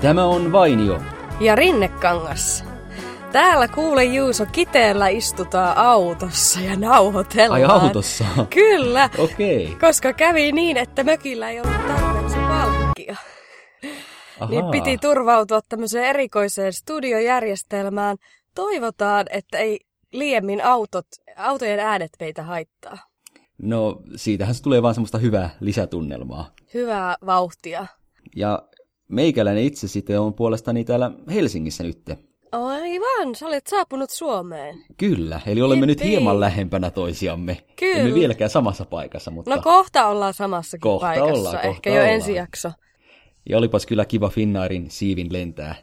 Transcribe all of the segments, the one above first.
Tämä on Vainio. Ja Rinnekangas. Täällä kuule Juuso, kiteellä istutaan autossa ja nauhoitellaan. Ai autossa? Kyllä. Okei. Okay. Koska kävi niin, että mökillä ei ollut tarpeeksi valkkia. Niin piti turvautua tämmöiseen erikoiseen studiojärjestelmään. Toivotaan, että ei liemmin autot, autojen äänet meitä haittaa. No, siitähän se tulee vaan semmoista hyvää lisätunnelmaa. Hyvää vauhtia. Ja meikäläinen itse sitten on puolestani täällä Helsingissä nyt. Aivan, sä olet saapunut Suomeen. Kyllä, eli olemme Jeppi. nyt hieman lähempänä toisiamme. Kyllä. Emme vieläkään samassa paikassa, mutta... No kohta ollaan samassakin kohta paikassa, ollaan, kohta ehkä ollaan. jo ensi jakso. Ja olipas kyllä kiva Finnairin siivin lentää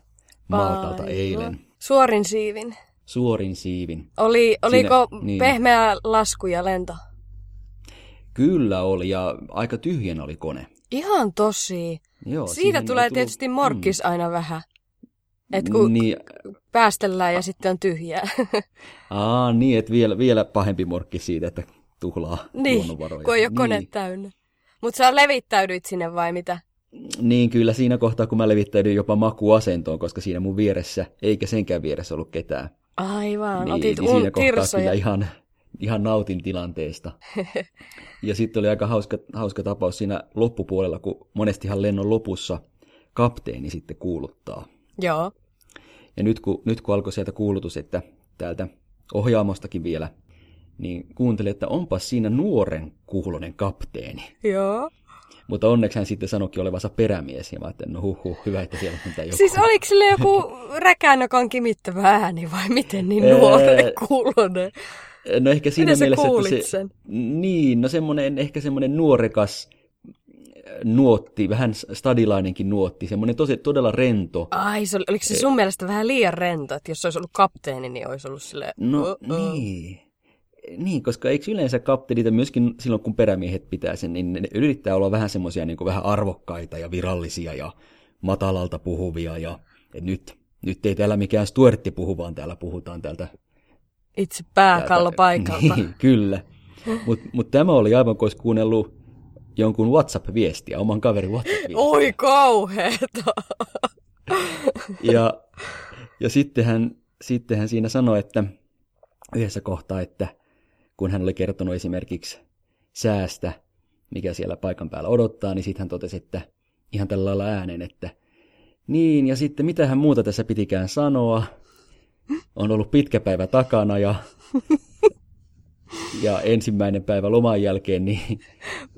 Maltalta Aivan. eilen. Suorin siivin. Suorin siivin. Oli, oliko Siinä, niin. pehmeä lasku ja lento? Kyllä oli, ja aika tyhjän oli kone. Ihan tosi. Joo, Siitä tulee tullut... tietysti morkkis mm. aina vähän. Et kun niin, päästellään ja sitten on tyhjää. Aa, niin, että vielä, vielä pahempi morkki siitä, että tuhlaa niin, luonnonvaroja. kun ei ole niin. kone täynnä. Mutta sä levittäydyit sinne vai mitä? Niin, kyllä siinä kohtaa, kun mä levittäydyin jopa makuasentoon, koska siinä mun vieressä, eikä senkään vieressä ollut ketään. Aivan, niin, otit niin siinä kohtaa kyllä ihan, ihan nautin tilanteesta. ja sitten oli aika hauska, hauska tapaus siinä loppupuolella, kun monestihan lennon lopussa kapteeni sitten kuuluttaa. Joo. Ja nyt kun, nyt kun alkoi sieltä kuulutus, että täältä ohjaamostakin vielä, niin kuuntelin, että onpas siinä nuoren kuulonen kapteeni. Joo. Mutta onneksi hän sitten sanoikin olevansa perämies, ja mä ajattelin, no huh, huh hyvä, että siellä on joku. Siis oliko sille joku räkänökan kimittävä ääni, vai miten niin nuoren kuulonen? No ehkä siinä Miten mielessä, että se, sen? Niin, no semmoinen, ehkä semmoinen nuorekas nuotti, vähän stadilainenkin nuotti, semmoinen tosi, todella rento. Ai, se oli, oliko se sun mielestä vähän liian rento, että jos se olisi ollut kapteeni, niin olisi ollut silleen... No uh-uh. niin. Niin, koska eikö yleensä kapteenita myöskin silloin, kun perämiehet pitää sen, niin ne yrittää olla vähän semmoisia niin vähän arvokkaita ja virallisia ja matalalta puhuvia. Ja, nyt, nyt ei täällä mikään Stuartti puhu, vaan täällä puhutaan täältä... Itse pääkallo paikalta. Niin, kyllä. Mutta mut tämä oli aivan, kun olisi kuunnellut jonkun WhatsApp-viestiä, oman kaverin WhatsApp-viestiä. Oi kauheeta! ja, ja sitten hän, sitten hän siinä sanoi, että yhdessä kohtaa, että kun hän oli kertonut esimerkiksi säästä, mikä siellä paikan päällä odottaa, niin sitten hän totesi, että ihan tällä lailla äänen, että niin, ja sitten mitähän muuta tässä pitikään sanoa. On ollut pitkä päivä takana ja ja ensimmäinen päivä loman jälkeen, niin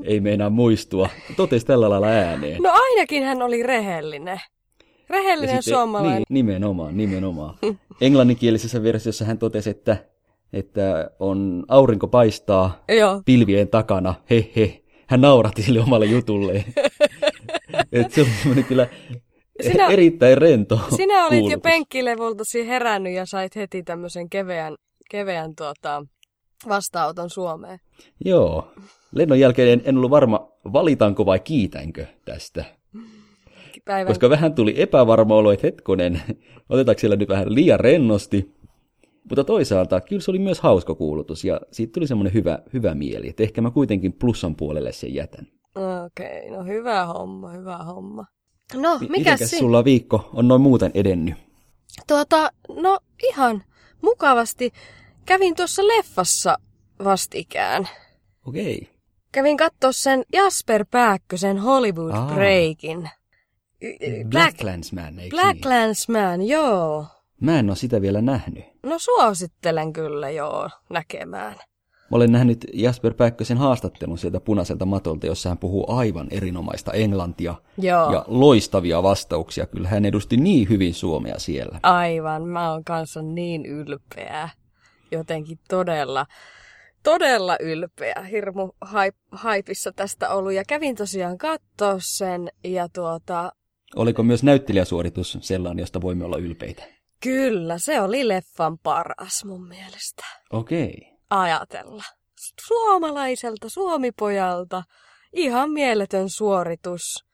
ei meinaa muistua. Totesi tällä lailla ääneen. No ainakin hän oli rehellinen. Rehellinen sitten, suomalainen. Niin, nimenomaan, nimenomaan. Englanninkielisessä versiossa hän totesi, että, että on aurinko paistaa Joo. pilvien takana, he he. Hän nauratti sille omalle jutulleen. Et se oli kyllä sinä, erittäin rento Sinä olit kuulutus. jo penkkilevultasi herännyt ja sait heti tämmöisen keveän, keveän tuota, vastaanoton Suomeen. Joo. Lennon jälkeen en, en ollut varma, valitanko vai kiitänkö tästä. Päivän. Koska vähän tuli epävarma olo, että hetkonen, otetaanko siellä nyt vähän liian rennosti. Mutta toisaalta kyllä se oli myös hauska kuulutus ja siitä tuli semmoinen hyvä, hyvä mieli, että ehkä mä kuitenkin plussan puolelle sen jätän. Okei, okay, no hyvä homma, hyvä homma. No, mikä si- sulla viikko on noin muuten edennyt? Tuota, no ihan mukavasti. Kävin tuossa leffassa vastikään. Okei. Okay. Kävin katsoa sen Jasper Pääkkösen Hollywood Aa. Breakin. Black Landsman, eikö Black niin? Landsman, joo. Mä en ole sitä vielä nähnyt. No suosittelen kyllä joo näkemään. Mä olen nähnyt Jasper Pääkkösen haastattelun sieltä punaiselta matolta, jossa hän puhuu aivan erinomaista englantia Joo. ja loistavia vastauksia. Kyllä hän edusti niin hyvin Suomea siellä. Aivan, mä oon kanssa niin ylpeä jotenkin todella, todella ylpeä. Hirmu haip, haipissa tästä ollut ja kävin tosiaan katsoa sen ja tuota... Oliko myös näyttelijäsuoritus sellainen, josta voimme olla ylpeitä? Kyllä, se oli leffan paras mun mielestä. Okei. Okay. Ajatella. Suomalaiselta, suomipojalta. Ihan mieletön suoritus.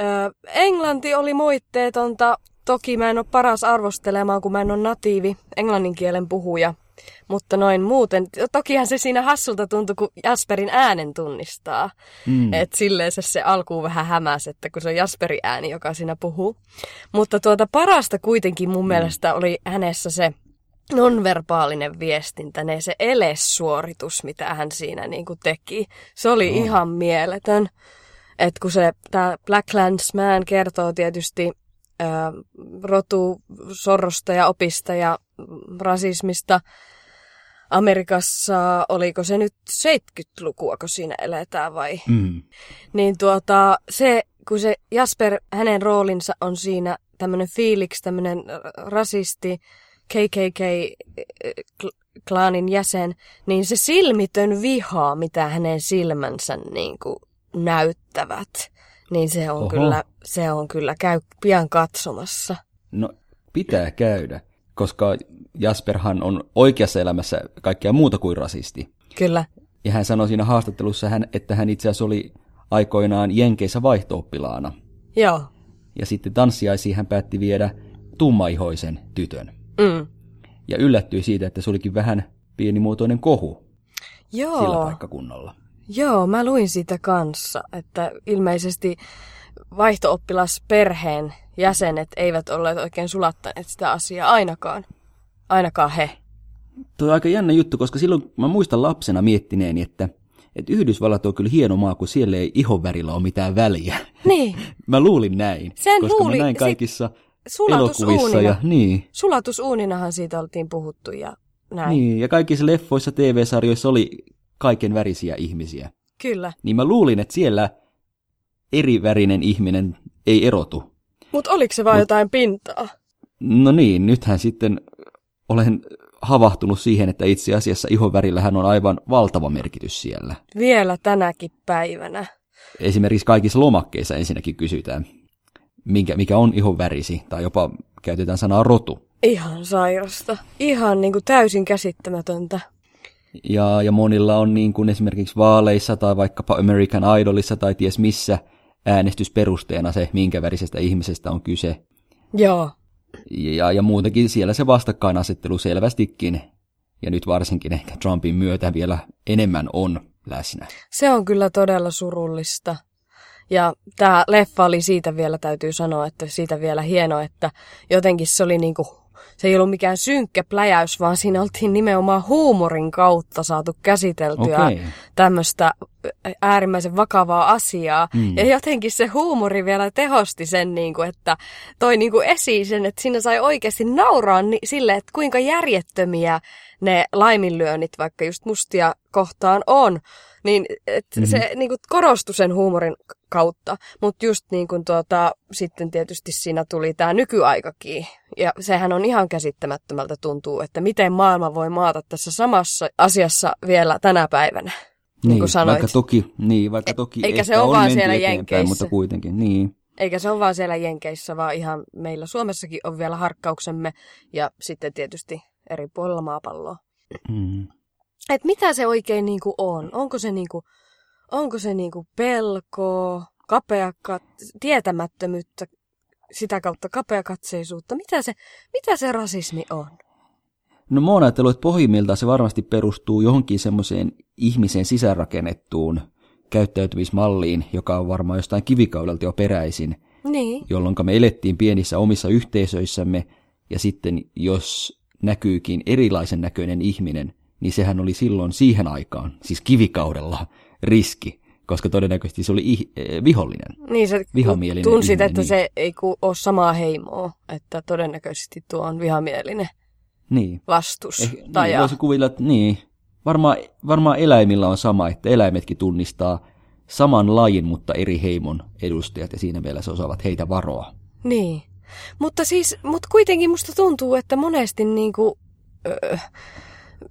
Ö, englanti oli moitteetonta. Toki mä en ole paras arvostelemaan, kun mä en ole natiivi englannin kielen puhuja. Mutta noin muuten, tokihan se siinä hassulta tuntui, kun Jasperin äänen tunnistaa. Mm. Että silleen se, se alkuun vähän hämäs, että kun se on Jasperin ääni, joka siinä puhuu. Mutta tuota parasta kuitenkin mun mm. mielestä oli hänessä se nonverbaalinen viestintä, ne se elessuoritus, mitä hän siinä niin kuin teki. Se oli oh. ihan mieletön. että kun se, tämä Black Landsman kertoo tietysti ää, rotu sorrosta ja opista ja rasismista, Amerikassa, oliko se nyt 70-lukua, kun siinä eletään vai? Mm. Niin tuota, se, kun se Jasper, hänen roolinsa on siinä tämmöinen Felix, tämmöinen rasisti, KKK-klaanin jäsen, niin se silmitön viha, mitä hänen silmänsä niin kuin näyttävät, niin se on, kyllä, se on kyllä, käy pian katsomassa. No, pitää käydä, koska Jasperhan on oikeassa elämässä kaikkea muuta kuin rasisti. Kyllä. Ja hän sanoi siinä haastattelussa, että hän itse asiassa oli aikoinaan Jenkeissä vaihtooppilaana. Joo. Ja sitten tanssiaisiin hän päätti viedä tummaihoisen tytön. Mm. Ja yllättyi siitä, että se olikin vähän pienimuotoinen kohu Joo. sillä paikkakunnalla. Joo, mä luin sitä kanssa, että ilmeisesti vaihtooppilasperheen jäsenet eivät olleet oikein sulattaneet sitä asiaa ainakaan. Ainakaan he. Tuo on aika jännä juttu, koska silloin mä muistan lapsena miettineeni, että, että Yhdysvallat on kyllä hieno maa, kun siellä ei ihonvärillä ole mitään väliä. Niin. mä luulin näin, Sen koska luuli, mä näin kaikissa elokuvissa. Ja, niin. Sulatusuuninahan siitä oltiin puhuttu ja näin. Niin, ja kaikissa leffoissa, TV-sarjoissa oli kaiken värisiä ihmisiä. Kyllä. Niin mä luulin, että siellä eri värinen ihminen ei erotu. Mutta oliko se vain Mut, jotain pintaa? No niin, nythän sitten olen havahtunut siihen, että itse asiassa ihonvärillähän on aivan valtava merkitys siellä. Vielä tänäkin päivänä. Esimerkiksi kaikissa lomakkeissa ensinnäkin kysytään, minkä, mikä on ihon värisi, tai jopa käytetään sanaa rotu. Ihan sairasta. Ihan niin kuin täysin käsittämätöntä. Ja, ja monilla on niin kuin esimerkiksi vaaleissa tai vaikkapa American Idolissa tai ties missä äänestysperusteena se, minkä värisestä ihmisestä on kyse. Joo. Ja, ja muutenkin siellä se vastakkainasettelu selvästikin, ja nyt varsinkin ehkä Trumpin myötä vielä enemmän on läsnä. Se on kyllä todella surullista. Ja tämä leffa oli siitä vielä, täytyy sanoa, että siitä vielä hieno, että jotenkin se oli niinku se ei ollut mikään synkkä pläjäys, vaan siinä oltiin nimenomaan huumorin kautta saatu käsiteltyä okay. tämmöistä äärimmäisen vakavaa asiaa. Mm. Ja jotenkin se huumori vielä tehosti sen, niin kuin, että toi niin kuin esiin sen, että siinä sai oikeasti nauraa ni- sille, että kuinka järjettömiä ne laiminlyönnit vaikka just mustia kohtaan on. Niin mm-hmm. se niin kuin korostui sen huumorin kautta. Mutta just niin kuin tuota, sitten tietysti siinä tuli tämä nykyaikakin. Ja sehän on ihan käsittämättömältä tuntuu, että miten maailma voi maata tässä samassa asiassa vielä tänä päivänä. Niin, niin sanoit. vaikka toki, niin, vaikka e- toki Eikä se ole vaan siellä Jenkeissä. Mutta kuitenkin, niin. Eikä se ole vaan siellä Jenkeissä, vaan ihan meillä Suomessakin on vielä harkkauksemme ja sitten tietysti eri puolilla maapalloa. Mm. Et mitä se oikein niinku on? Onko se niinku Onko se niinku pelkoa, kapea kat- tietämättömyyttä, sitä kautta kapeakatseisuutta? Mitä se, mitä se rasismi on? No mä oon ajatellut, että pohjimmiltaan se varmasti perustuu johonkin semmoiseen ihmisen sisäänrakennettuun käyttäytymismalliin, joka on varmaan jostain kivikaudelta jo peräisin. Niin. Jolloin me elettiin pienissä omissa yhteisöissämme, ja sitten jos näkyykin erilaisen näköinen ihminen, niin sehän oli silloin siihen aikaan, siis kivikaudella, riski, koska todennäköisesti se oli ih- eh, vihollinen. Niin se vihamielinen tunsit, ihminen, että niin. se ei ole samaa heimoa, että todennäköisesti tuo on vihamielinen niin. vastus. Eh, tai niin, voisi kuvilla, että niin, varmaan, varmaan eläimillä on sama, että eläimetkin tunnistaa saman lajin, mutta eri heimon edustajat, ja siinä mielessä osaavat heitä varoa. Niin, mutta siis, mutta kuitenkin musta tuntuu, että monesti niin kuin, öö,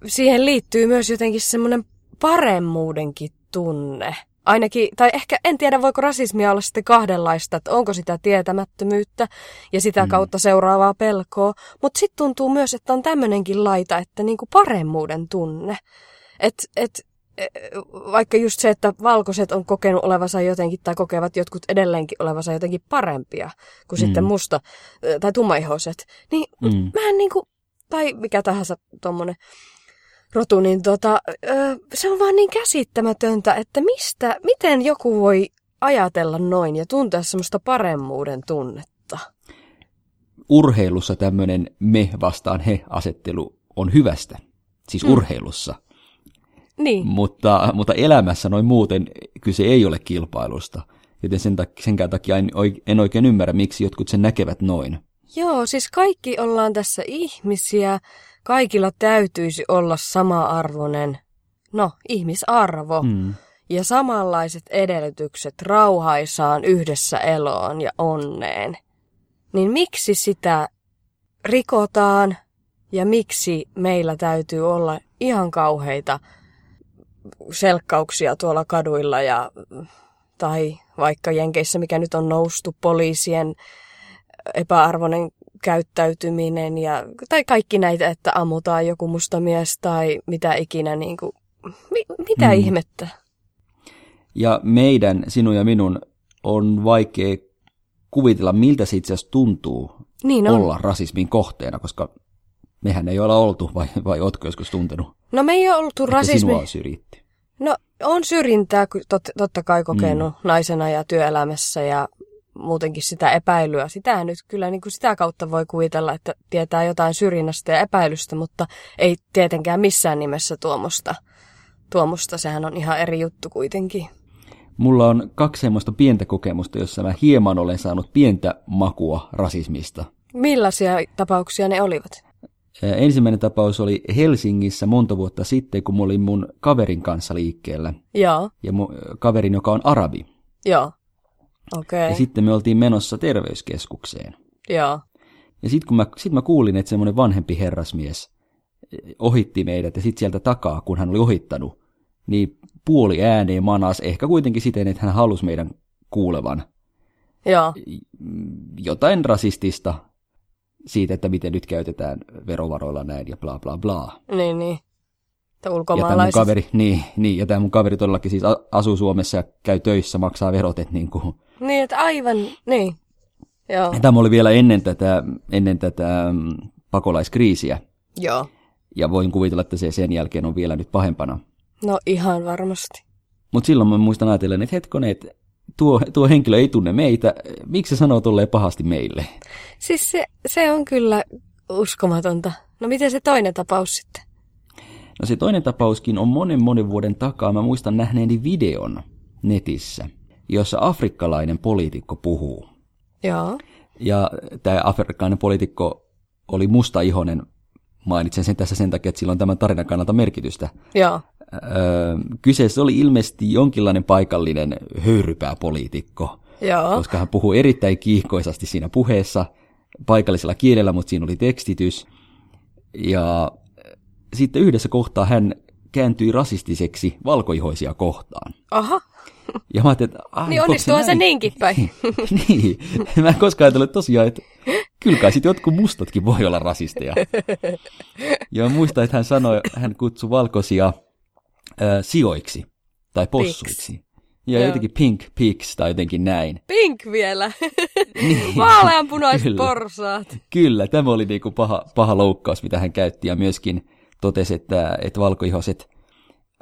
siihen liittyy myös jotenkin semmoinen paremmuudenkin tunne. Ainakin, tai ehkä en tiedä, voiko rasismia olla sitten kahdenlaista, että onko sitä tietämättömyyttä ja sitä mm. kautta seuraavaa pelkoa. Mutta sitten tuntuu myös, että on tämmöinenkin laita, että niinku paremmuuden tunne. Että et, e, vaikka just se, että valkoiset on kokenut olevansa jotenkin, tai kokevat jotkut edelleenkin olevansa jotenkin parempia kuin mm. sitten musta, tai tummaihoiset, niin mm. vähän niin kuin, tai mikä tahansa tuommoinen, rotu, niin tota, ö, se on vaan niin käsittämätöntä, että mistä, miten joku voi ajatella noin ja tuntea semmoista paremmuuden tunnetta. Urheilussa tämmöinen me vastaan he asettelu on hyvästä, siis hmm. urheilussa. Niin. Mutta, mutta elämässä noin muuten kyse ei ole kilpailusta, joten sen tak- senkään takia en, en oikein ymmärrä, miksi jotkut sen näkevät noin. Joo, siis kaikki ollaan tässä ihmisiä, kaikilla täytyisi olla sama-arvoinen, no, ihmisarvo. Mm. Ja samanlaiset edellytykset rauhaisaan yhdessä eloon ja onneen. Niin miksi sitä rikotaan ja miksi meillä täytyy olla ihan kauheita selkkauksia tuolla kaduilla ja, tai vaikka Jenkeissä, mikä nyt on noustu poliisien epäarvoinen käyttäytyminen ja, tai kaikki näitä, että ammutaan joku musta mies tai mitä ikinä, niin kuin, mi, mitä mm. ihmettä? Ja meidän, sinun ja minun, on vaikea kuvitella, miltä se itse asiassa tuntuu niin on. olla rasismin kohteena, koska mehän ei olla oltu, vai, vai ootko joskus tuntenut? No me ei ole oltu rasismi. Sinua on syrjitty. No on syrjintää tot, totta kai kokenut mm. naisena ja työelämässä ja muutenkin sitä epäilyä. Sitähän nyt kyllä niin kuin sitä kautta voi kuvitella, että tietää jotain syrjinnästä ja epäilystä, mutta ei tietenkään missään nimessä tuomosta. Tuomosta, sehän on ihan eri juttu kuitenkin. Mulla on kaksi semmoista pientä kokemusta, jossa mä hieman olen saanut pientä makua rasismista. Millaisia tapauksia ne olivat? Ensimmäinen tapaus oli Helsingissä monta vuotta sitten, kun mä olin mun kaverin kanssa liikkeellä. Joo. Ja mun kaverin, joka on arabi. Joo. Okay. Ja sitten me oltiin menossa terveyskeskukseen. Joo. Ja sitten kun mä, sit mä kuulin, että semmoinen vanhempi herrasmies ohitti meidät ja sitten sieltä takaa, kun hän oli ohittanut, niin puoli ääneen manas, ehkä kuitenkin siten, että hän halusi meidän kuulevan. Joo. Jotain rasistista siitä, että miten nyt käytetään verovaroilla näin ja bla bla bla. Niin, niin. Että Ja tämä mun kaveri, niin, niin, ja tämä mun kaveri todellakin siis asuu Suomessa ja käy töissä, maksaa verot, että niin kuin... Niin, että aivan, niin. Joo. Ja tämä oli vielä ennen tätä, ennen tätä mm, pakolaiskriisiä. Joo. Ja voin kuvitella, että se sen jälkeen on vielä nyt pahempana. No ihan varmasti. Mutta silloin mä muistan ajatellen, että hetkonen, että tuo, tuo henkilö ei tunne meitä, miksi se sanoo tolleen pahasti meille? Siis se, se on kyllä uskomatonta. No miten se toinen tapaus sitten? No se toinen tapauskin on monen monen vuoden takaa. Mä muistan nähneeni videon netissä, jossa afrikkalainen poliitikko puhuu. Joo. Ja tämä afrikkalainen poliitikko oli musta ihonen. Mainitsen sen tässä sen takia, että sillä on tämän tarinan kannalta merkitystä. Joo. Öö, kyseessä oli ilmeisesti jonkinlainen paikallinen höyrypääpoliitikko, Joo. koska hän puhuu erittäin kiihkoisasti siinä puheessa paikallisella kielellä, mutta siinä oli tekstitys. Ja sitten yhdessä kohtaa hän kääntyi rasistiseksi valkoihoisia kohtaan. Aha. Ja mä ajattelin, että... Niin onnistuuhan se niinkin päin. niin. Mä en koskaan ajatellut tosiaan, että kyllä kai sitten jotkut mustatkin voi olla rasisteja. ja mä muistan, että hän sanoi, hän kutsui valkoisia äh, sijoiksi tai possuiksi. Ja Joo. jotenkin pink pigs tai jotenkin näin. Pink vielä. niin. Vaaleanpunaiset porsaat. Kyllä, tämä oli niinku paha, paha loukkaus, mitä hän käytti. Ja myöskin totesi, että, että valkoihoset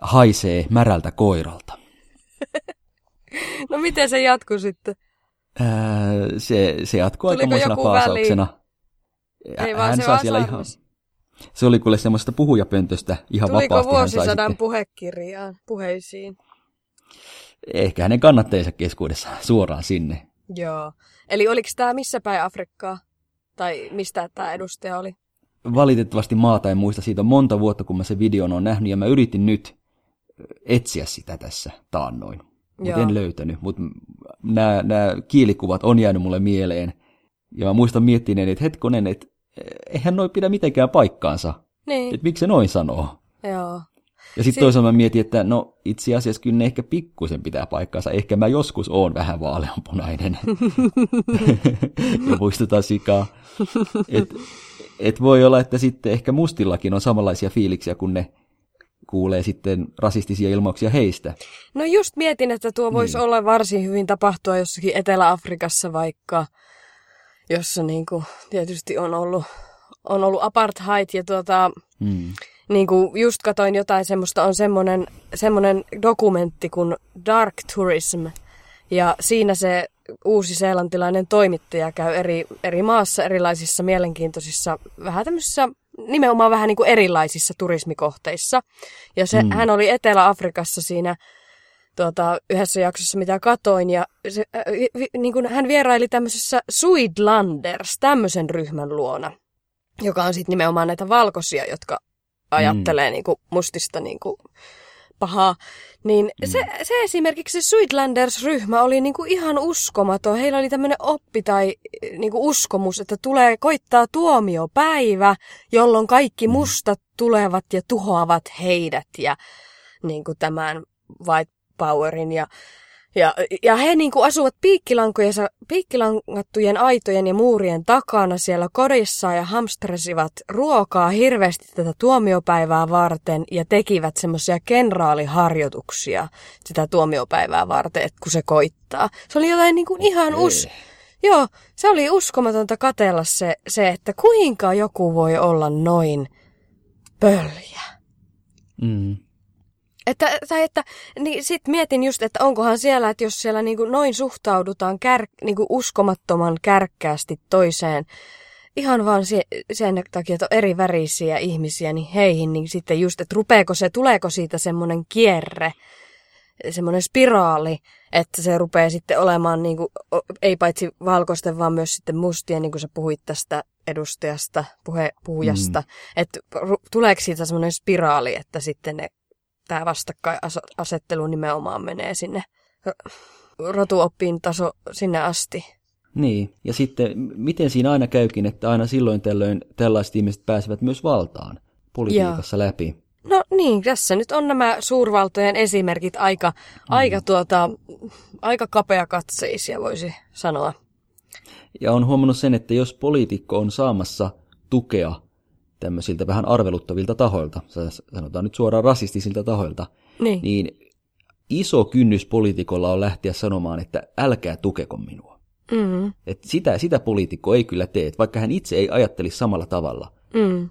haisee märältä koiralta. No miten se jatkuu sitten? Ää, se, se jatkuu aikamoisena paasauksena. Ei vaan hän se saa siellä ihan, se oli kuule semmoista puhujapöntöstä ihan Tuliko vapaasti. Tuliko vuosisadan puhekirjaan, puheisiin? Ehkä hänen kannatteensa keskuudessa suoraan sinne. Joo. Eli oliko tämä missä päin Afrikkaa? Tai mistä tämä edustaja oli? Valitettavasti maata en muista siitä monta vuotta, kun mä se videon on nähnyt, ja mä yritin nyt etsiä sitä tässä taannoin. Mutta en löytänyt. Mutta nämä kielikuvat on jäänyt mulle mieleen. Ja mä muistan miettineen, että hetkonen, että eihän noin pidä mitenkään paikkaansa. Niin. Että miksi se noin sanoo. Joo. Ja sitten si- toisaalta mä mietin, että no itse asiassa kyllä ne ehkä pikkusen pitää paikkaansa. Ehkä mä joskus oon vähän vaaleanpunainen. ja muistutaan sikaa. Että et voi olla, että sitten ehkä mustillakin on samanlaisia fiiliksiä, kun ne kuulee sitten rasistisia ilmauksia heistä. No just mietin, että tuo voisi niin. olla varsin hyvin tapahtua jossakin Etelä-Afrikassa vaikka, jossa niin kuin tietysti on ollut, on ollut apartheid ja tuota, hmm. niin kuin just katoin jotain semmoista, on semmoinen, semmoinen dokumentti kuin Dark Tourism. Ja siinä se uusi-seelantilainen toimittaja käy eri, eri maassa erilaisissa mielenkiintoisissa, vähän tämmöisissä nimenomaan vähän niin kuin erilaisissa turismikohteissa. Ja se, mm. hän oli Etelä-Afrikassa siinä tuota, yhdessä jaksossa, mitä katoin, ja se, äh, vi, niin kuin hän vieraili tämmöisessä Suidlanders, tämmöisen ryhmän luona, joka on sitten nimenomaan näitä valkoisia, jotka ajattelee mm. niin kuin mustista niin kuin pahaa. Niin mm. se, se esimerkiksi se Suidlanders-ryhmä oli niin kuin ihan uskomaton. Heillä oli tämmöinen oppi tai niin kuin uskomus, että tulee koittaa tuomiopäivä, jolloin kaikki mm. mustat tulevat ja tuhoavat heidät ja niin kuin tämän white powerin ja ja, ja he niin kuin asuvat piikkilangattujen aitojen ja muurien takana siellä kodissa ja hamstrasivat ruokaa hirveästi tätä tuomiopäivää varten ja tekivät semmoisia kenraaliharjoituksia sitä tuomiopäivää varten, että kun se koittaa. Se oli jotain niin kuin ihan us... Joo, se oli uskomatonta katella se, se, että kuinka joku voi olla noin pöljä. Mm. Että, tai että, niin sit mietin just, että onkohan siellä, että jos siellä niin kuin noin suhtaudutaan kär, niin kuin uskomattoman kärkkäästi toiseen, ihan vaan se, sen takia, että on eri värisiä ihmisiä, niin heihin, niin sitten just, että rupeeko se, tuleeko siitä semmoinen kierre, semmoinen spiraali, että se rupeaa sitten olemaan, niin kuin, ei paitsi valkoisten, vaan myös sitten mustien, niin kuin sä puhuit tästä edustajasta, puhe, puhujasta, mm. että tuleeko siitä semmoinen spiraali, että sitten ne tämä vastakkainasettelu nimenomaan menee sinne rotuoppiin taso sinne asti. Niin, ja sitten miten siinä aina käykin, että aina silloin tällöin tällaiset ihmiset pääsevät myös valtaan politiikassa ja. läpi. No niin, tässä nyt on nämä suurvaltojen esimerkit aika, mm. aika, tuota, aika kapeakatseisia, voisi sanoa. Ja on huomannut sen, että jos poliitikko on saamassa tukea tämmöisiltä vähän arveluttavilta tahoilta, sanotaan nyt suoraan rasistisilta tahoilta, niin, niin iso kynnys poliitikolla on lähteä sanomaan, että älkää tukeko minua. Mm. Et sitä, sitä poliitikko ei kyllä tee, vaikka hän itse ei ajattelisi samalla tavalla. Mm.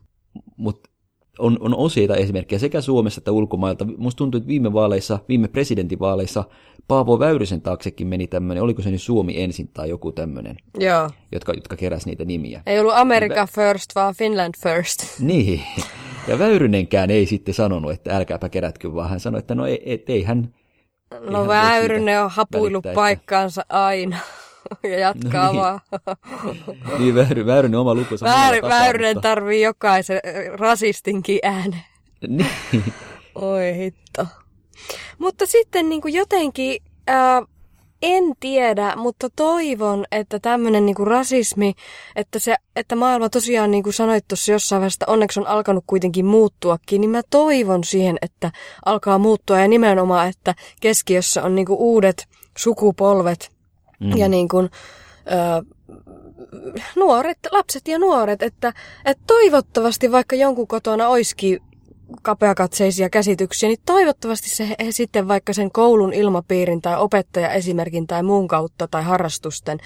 Mutta on, on useita esimerkkejä sekä Suomessa että ulkomailta. Musta tuntuu, että viime vaaleissa, viime presidentinvaaleissa Paavo Väyrysen taaksekin meni tämmöinen, oliko se nyt Suomi ensin tai joku tämmöinen, Joo. Jotka, jotka keräs niitä nimiä. Ei ollut America Vä... first, vaan Finland first. Niin, ja Väyrynenkään ei sitten sanonut, että älkääpä kerätkö, vaan hän sanoi, että no ei, ei, ei hän... No Väyrynen on hapuillut paikkaansa aina. ja jatkaa no niin. vaan. niin, Väyry, Väyrynen oma lukunsa. Väyry, Väyrynen tarvii jokaisen rasistinkin äänen. niin. Oi hitto. Mutta sitten niin kuin jotenkin, ää, en tiedä, mutta toivon, että tämmöinen niin rasismi, että, se, että maailma tosiaan niin kuin sanoit tuossa jossain vaiheessa, onneksi on alkanut kuitenkin muuttuakin, niin mä toivon siihen, että alkaa muuttua ja nimenomaan, että keskiössä on niin kuin uudet sukupolvet mm. ja niin kuin, ö, nuoret, lapset ja nuoret, että, että toivottavasti vaikka jonkun kotona olisikin kapeakatseisia käsityksiä, niin toivottavasti se he sitten vaikka sen koulun ilmapiirin tai opettajaesimerkin tai muun kautta tai harrastusten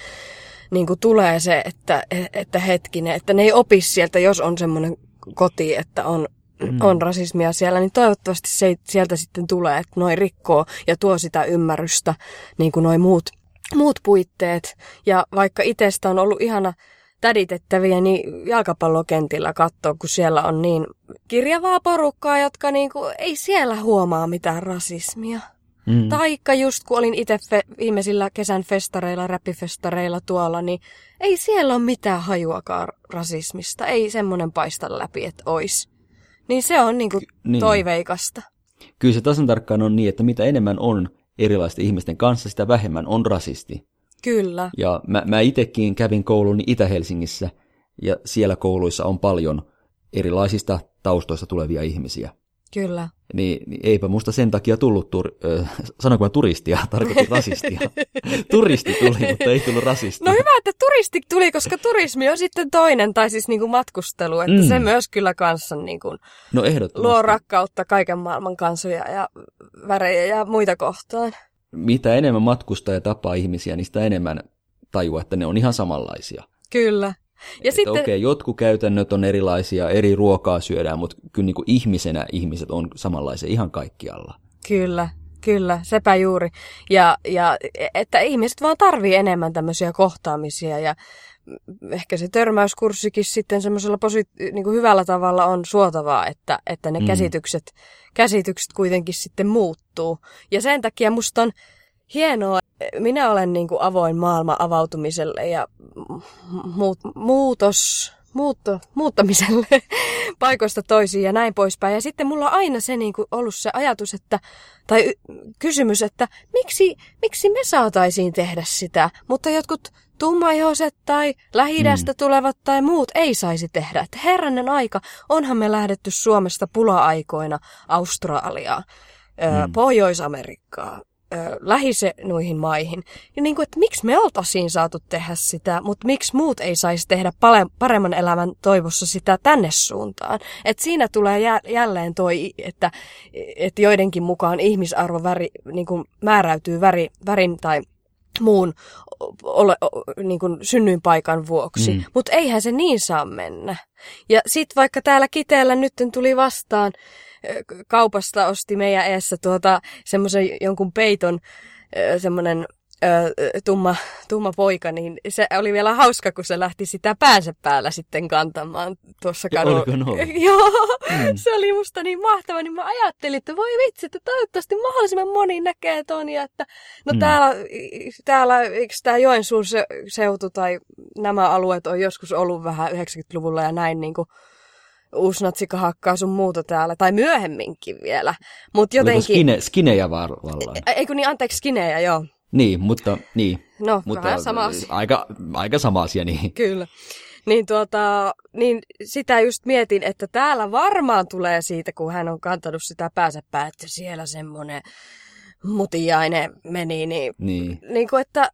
niin kuin tulee se, että, että hetkinen, että ne ei opi sieltä, jos on semmoinen koti, että on, mm. on rasismia siellä, niin toivottavasti se sieltä sitten tulee, että noin rikkoo ja tuo sitä ymmärrystä, niin kuin noin muut, muut puitteet. Ja vaikka itsestä on ollut ihana täditettäviä niin jalkapallokentillä katsoa, kun siellä on niin kirjavaa porukkaa, jotka niinku, ei siellä huomaa mitään rasismia. Mm. Taikka just kun olin itse fe- viimeisillä kesän festareilla, räppifestareilla tuolla, niin ei siellä ole mitään hajuakaan rasismista. Ei semmoinen paista läpi, että ois. Niin se on niinku niin. toiveikasta. Kyllä se tasan tarkkaan on niin, että mitä enemmän on erilaisten ihmisten kanssa, sitä vähemmän on rasisti. Kyllä. Ja mä, mä itsekin kävin koulun Itä-Helsingissä, ja siellä kouluissa on paljon erilaisista taustoista tulevia ihmisiä. Kyllä. Niin, niin eipä musta sen takia tullut, tur, äh, sanonko mä turistia, tarkoitin rasistia. Turisti tuli, mutta ei tullut rasisti. No hyvä, että turisti tuli, koska turismi on sitten toinen, tai siis niinku matkustelu, että mm. se myös kyllä kanssa niinku no luo rakkautta kaiken maailman kansoja ja värejä ja muita kohtaan mitä enemmän matkustaja tapaa ihmisiä, niin sitä enemmän tajua, että ne on ihan samanlaisia. Kyllä. Ja sitten... Okei, okay, jotkut käytännöt on erilaisia, eri ruokaa syödään, mutta kyllä niin kuin ihmisenä ihmiset on samanlaisia ihan kaikkialla. Kyllä, Kyllä, sepä juuri. Ja, ja että ihmiset vaan tarvii enemmän tämmöisiä kohtaamisia ja ehkä se törmäyskurssikin sitten semmoisella posi- niin kuin hyvällä tavalla on suotavaa, että, että ne mm. käsitykset, käsitykset kuitenkin sitten muuttuu. Ja sen takia musta on hienoa, minä olen niin kuin avoin maailman avautumiselle ja muut, muutos, muutto, muuttamiselle paikoista toisiin ja näin poispäin. Ja sitten mulla on aina se niin kuin ollut se ajatus, että, tai kysymys, että miksi, miksi me saataisiin tehdä sitä, mutta jotkut tummaihoiset tai lähi mm. tulevat tai muut ei saisi tehdä. Että herranen aika, onhan me lähdetty Suomesta pula-aikoina Australiaa, mm. Pohjois-Amerikkaa, lähise noihin maihin. Ja niin kuin, että miksi me oltaisiin saatu tehdä sitä, mutta miksi muut ei saisi tehdä paremman elämän toivossa sitä tänne suuntaan. Et siinä tulee jälleen toi, että, että joidenkin mukaan ihmisarvo väri, niin kuin määräytyy väri, värin tai muun ole, niin kuin synnyinpaikan vuoksi. Mm. Mutta eihän se niin saa mennä. Ja sitten vaikka täällä Kiteellä nyt tuli vastaan, kaupasta osti meidän eessä tuota semmoisen jonkun peiton, semmoinen tumma, tumma poika, niin se oli vielä hauska, kun se lähti sitä päänsä päällä sitten kantamaan tuossa kadulla. Joo, mm. se oli musta niin mahtava, niin mä ajattelin, että voi vitsi, että toivottavasti mahdollisimman moni näkee ton ja että no mm. täällä, täällä eikö tämä Joensuun seutu tai nämä alueet on joskus ollut vähän 90-luvulla ja näin niin kuin uusnatsika hakkaa sun muuta täällä, tai myöhemminkin vielä. Mut jotenkin... skine, skinejä vallaan? Eikö niin, anteeksi, skinejä, joo. Niin, mutta, niin. No, mutta, vähän sama asia. Aika, aika sama asia, niin. Kyllä. Niin, tuota, niin sitä just mietin, että täällä varmaan tulee siitä, kun hän on kantanut sitä päänsä että siellä semmoinen mutiainen meni, niin, niin. niin kuin, että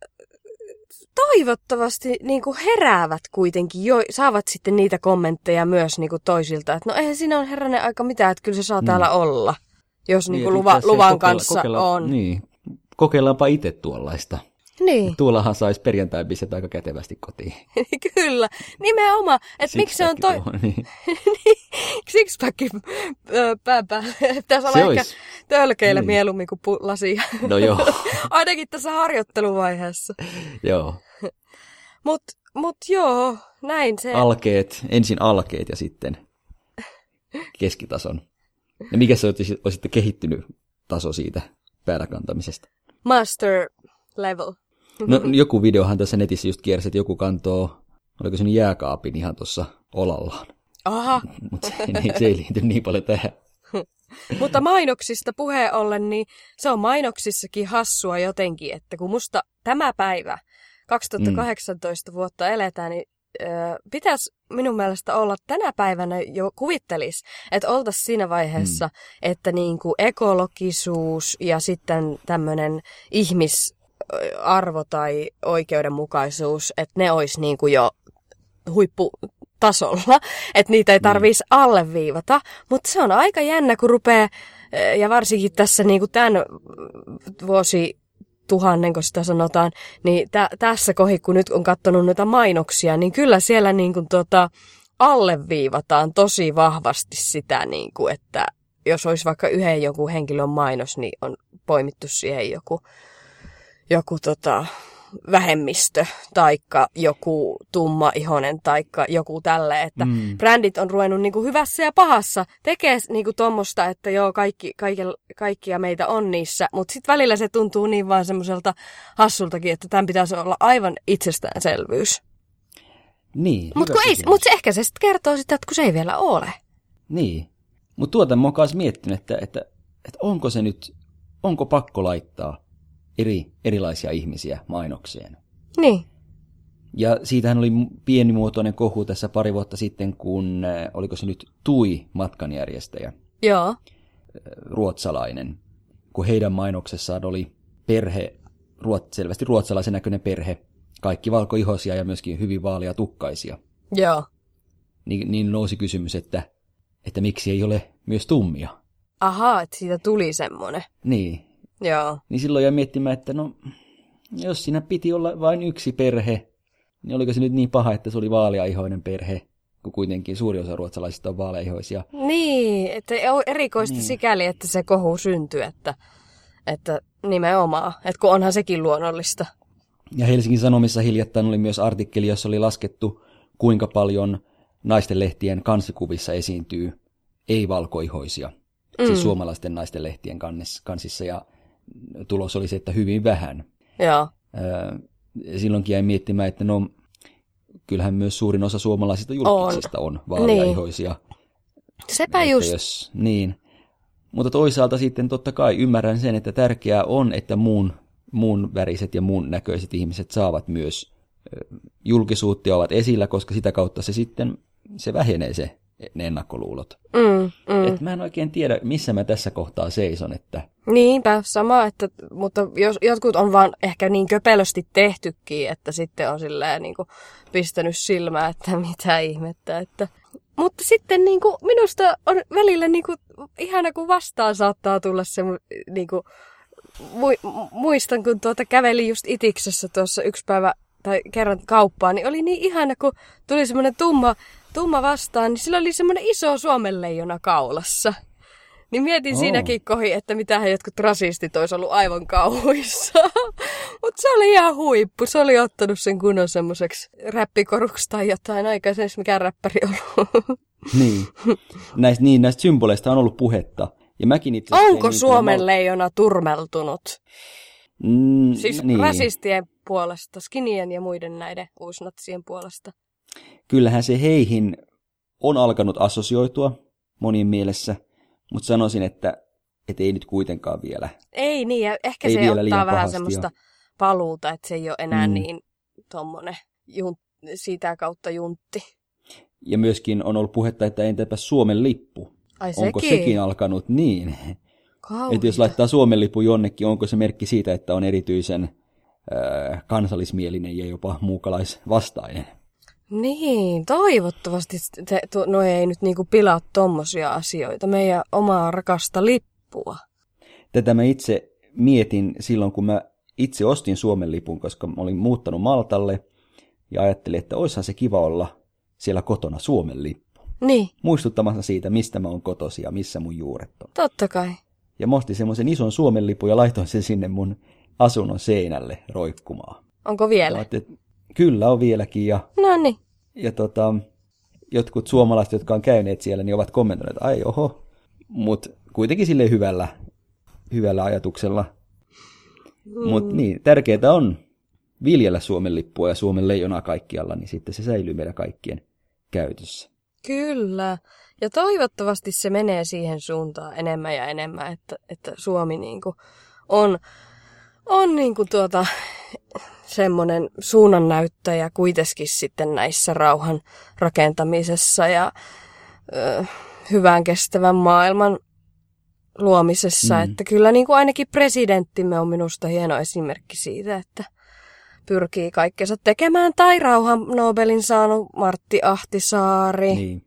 toivottavasti niin kuin heräävät kuitenkin, jo, saavat sitten niitä kommentteja myös niin kuin toisilta, että no eihän siinä on herranen aika mitään, että kyllä se saa mm. täällä olla, jos niin, niin kuin luva, luvan kokeilla, kanssa kokeilla, on. Niin, kokeillaanpa itse tuollaista. Niin. Tuollahan saisi perjantai aika kätevästi kotiin. Kyllä, nimenomaan. Että miksi se on toi... niin. Sixpackin pään päällä. Pitäisi olla ehkä tölkeillä niin. mieluummin kuin pu- lasia. No joo. Ainakin tässä harjoitteluvaiheessa. joo. Mut, mut joo, näin se. Alkeet, ensin alkeet ja sitten keskitason. Ja mikä se olisi kehittynyt taso siitä pääräkantamisesta? Master level. No joku videohan tässä netissä just kiersi, että joku kantoo, oliko se nyt jääkaapin ihan tuossa olallaan. Aha. Mutta se, niin, se ei liity niin paljon tähän. Mutta mainoksista puheen ollen, niin se on mainoksissakin hassua jotenkin, että kun musta tämä päivä, 2018 mm. vuotta eletään, niin pitäisi minun mielestä olla tänä päivänä jo kuvittelis, että oltaisiin siinä vaiheessa, mm. että niin kuin ekologisuus ja sitten tämmöinen ihmisarvo tai oikeudenmukaisuus, että ne olisi niin kuin jo huipputasolla, että niitä ei tarvitsisi mm. alleviivata, mutta se on aika jännä, kun rupeaa, ja varsinkin tässä niin kuin tämän vuosi tuhannen, kun sitä sanotaan, niin tä, tässä kohi, kun nyt on katsonut noita mainoksia, niin kyllä siellä niin kuin tota, alleviivataan tosi vahvasti sitä, niin kuin, että jos olisi vaikka yhden joku henkilön mainos, niin on poimittu siihen joku, joku tota, vähemmistö taikka joku tumma ihonen taikka joku tälle, että mm. brändit on ruvennut niinku hyvässä ja pahassa tekee niinku tuommoista, että joo, kaikki, kaikki, kaikkia meitä on niissä, mutta sitten välillä se tuntuu niin vaan semmoiselta hassultakin, että tämän pitäisi olla aivan itsestäänselvyys. Niin, Mutta mut se ehkä se sitten kertoo sitä, että kun se ei vielä ole. Niin, mutta tuota mä oon miettinyt, että, että, että onko se nyt, onko pakko laittaa eri, erilaisia ihmisiä mainokseen. Niin. Ja siitähän oli pienimuotoinen kohu tässä pari vuotta sitten, kun, äh, oliko se nyt Tui matkanjärjestäjä. Joo. Äh, ruotsalainen. Kun heidän mainoksessaan oli perhe, ruot, selvästi ruotsalaisen näköinen perhe, kaikki valkoihoisia ja myöskin hyvin vaalia tukkaisia. Joo. Niin, niin nousi kysymys, että, että miksi ei ole myös tummia. Ahaa, että siitä tuli semmoinen. Niin, Joo. Niin silloin jäi miettimään, että no, jos siinä piti olla vain yksi perhe, niin oliko se nyt niin paha, että se oli vaaleaihoinen perhe, kun kuitenkin suuri osa ruotsalaisista on vaaleaihoisia. Niin, että on erikoista niin. sikäli, että se kohu syntyy, että, että nimenomaan, että kun onhan sekin luonnollista. Ja Helsingin Sanomissa hiljattain oli myös artikkeli, jossa oli laskettu, kuinka paljon naisten lehtien kansikuvissa esiintyy ei-valkoihoisia, siis mm. siis suomalaisten naisten lehtien kansissa, ja tulos oli se, että hyvin vähän. Joo. Silloinkin jäin miettimään, että no, kyllähän myös suurin osa suomalaisista julkisista on, on vaaleaihoisia. Niin. Sepä että just. Jos, niin. Mutta toisaalta sitten totta kai ymmärrän sen, että tärkeää on, että muun, muun väriset ja muun näköiset ihmiset saavat myös julkisuutta ja ovat esillä, koska sitä kautta se sitten se vähenee se ne ennakkoluulot. Mm, mm. Et mä en oikein tiedä, missä mä tässä kohtaa seison. Että... Niinpä, sama, että, mutta jos, jotkut on vaan ehkä niin köpelösti tehtykin, että sitten on silleen niin kuin pistänyt silmää, että mitä ihmettä. Että... Mutta sitten niin kuin, minusta on välillä niin kuin, ihana, kun vastaan saattaa tulla se, niin kuin, muistan, kun tuota käveli just itiksessä tuossa yksi päivä tai kerran kauppaan, niin oli niin ihana, kun tuli semmoinen tumma tumma vastaan, niin sillä oli semmoinen iso suomenleijona kaulassa. Niin mietin oh. siinäkin kohi, että mitähän jotkut rasistit olisi ollut aivan kauhuissa. Mutta se oli ihan huippu. Se oli ottanut sen kunnon semmoiseksi räppikoruksi tai jotain aikaisemmin, mikä räppäri ollut. niin. Näistä, niin, näistä symboleista on ollut puhetta. Ja mäkin itse Onko niin, Suomen leijona turmeltunut? Mm, siis niin. rasistien puolesta, skinien ja muiden näiden uusnatsien puolesta kyllähän se heihin on alkanut assosioitua monin mielessä, mutta sanoisin, että et ei nyt kuitenkaan vielä. Ei niin, ja ehkä ei se ottaa vähän semmoista jo. paluuta, että se ei ole enää mm. niin tuommoinen sitä kautta juntti. Ja myöskin on ollut puhetta, että entäpä Suomen lippu? Ai onko sekin? sekin alkanut niin? Että jos laittaa Suomen lippu jonnekin, onko se merkki siitä, että on erityisen äh, kansallismielinen ja jopa muukalaisvastainen? Niin, toivottavasti te, tu, no ei nyt niinku pilaa tommosia asioita, meidän omaa rakasta lippua. Tätä mä itse mietin silloin, kun mä itse ostin Suomen lipun, koska mä olin muuttanut Maltalle ja ajattelin, että oishan se kiva olla siellä kotona Suomen lippu. Niin. Muistuttamassa siitä, mistä mä oon kotosi ja missä mun juuret on. Totta kai. Ja mä ostin semmoisen ison Suomen lipun ja laitoin sen sinne mun asunnon seinälle roikkumaan. Onko vielä? Ajattelin, kyllä on vieläkin. Ja, no niin. Ja tota, jotkut suomalaiset, jotka on käyneet siellä, niin ovat kommentoineet, että ai oho, mutta kuitenkin sille hyvällä, hyvällä ajatuksella. Mm. Mutta niin, tärkeää on viljellä Suomen lippua ja Suomen leijonaa kaikkialla, niin sitten se säilyy meidän kaikkien käytössä. Kyllä. Ja toivottavasti se menee siihen suuntaan enemmän ja enemmän, että, että Suomi niin kuin on, on niin kuin tuota, semmoinen suunnannäyttäjä kuitenkin sitten näissä rauhan rakentamisessa ja ö, hyvän kestävän maailman luomisessa. Mm. Että kyllä niin kuin ainakin presidenttimme on minusta hieno esimerkki siitä, että pyrkii kaikkensa tekemään. Tai rauhan Nobelin saanut Martti Ahtisaari. Niin.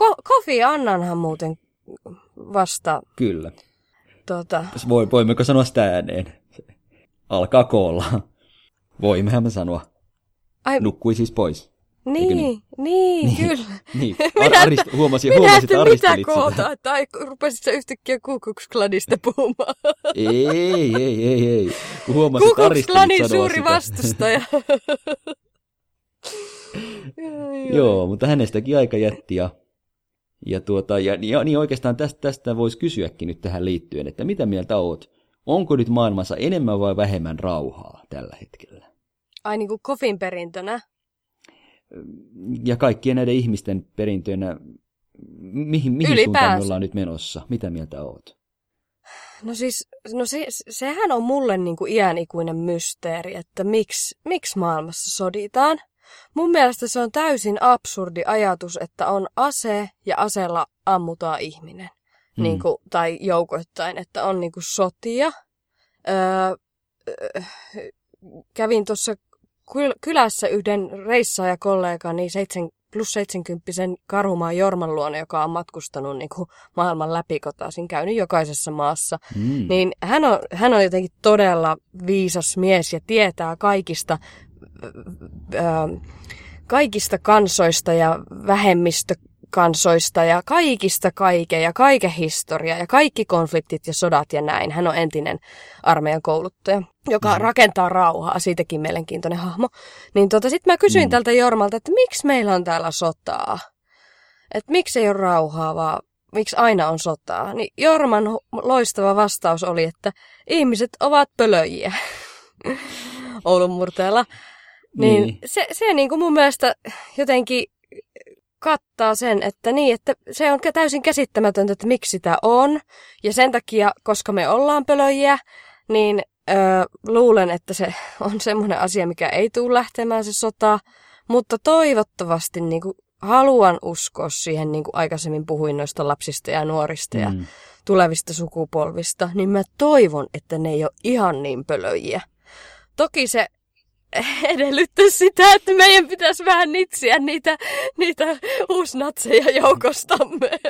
Ko- Kofi Annanhan muuten vasta. Kyllä. Tota... Voi, voimmeko sanoa sitä ääneen? Alkaa koolla. Voimmehän me sanoa. Ai... Nukkui siis pois. Niin, niin, niin, kyllä. niin. Ar- arist, huomasin, minä huomasin, että mitä koota, tai rupesit sä yhtäkkiä Kukuks-kladista puhumaan. ei, ei, ei, ei. Huomasin, Kukuks-kladin suuri sitä. vastustaja. Joo, mutta hänestäkin aika jätti ja, ja, tuota, ja, ja niin oikeastaan tästä, tästä voisi kysyäkin nyt tähän liittyen, että mitä mieltä oot? Onko nyt maailmassa enemmän vai vähemmän rauhaa tällä hetkellä? Ai niin kuin kofin perintönä? Ja kaikkien näiden ihmisten perintönä, mihin, mihin suuntaan me ollaan nyt menossa? Mitä mieltä oot? No siis, no se, sehän on mulle niin kuin iänikuinen mysteeri, että miksi, miksi maailmassa soditaan. Mun mielestä se on täysin absurdi ajatus, että on ase ja aseella ammutaan ihminen mm. niin kuin, tai joukoittain, että on niin kuin sotia. Öö, kävin tuossa kylässä yhden reissaajakollegani 7 plus 70 Karhumaan Jorman luona, joka on matkustanut niin kuin maailman läpikotaisin, käynyt jokaisessa maassa. Mm. Niin hän on, hän on jotenkin todella viisas mies ja tietää kaikista ää, kaikista kansoista ja vähemmistökansoista ja kaikista kaiken ja kaiken historia ja kaikki konfliktit ja sodat ja näin. Hän on entinen armeijan kouluttaja, joka mm. rakentaa rauhaa, siitäkin mielenkiintoinen hahmo. Niin tota, sitten mä kysyin mm. tältä Jormalta, että miksi meillä on täällä sotaa? Että miksi ei ole rauhaa, vaan miksi aina on sotaa? Niin Jorman loistava vastaus oli, että ihmiset ovat pölöjiä. Oulun murteella. Niin, niin. se, se niin kuin mun mielestä jotenkin kattaa sen, että niin, että se on täysin käsittämätöntä, että miksi sitä on. Ja sen takia, koska me ollaan pölöjiä, niin öö, luulen, että se on semmoinen asia, mikä ei tule lähtemään se sota. Mutta toivottavasti niin kuin, haluan uskoa siihen, niin kuin aikaisemmin puhuin noista lapsista ja nuorista ja mm. tulevista sukupolvista, niin mä toivon, että ne ei ole ihan niin pölöjiä. Toki se edellyttää sitä, että meidän pitäisi vähän nitsiä niitä, niitä uusnatseja joukostamme.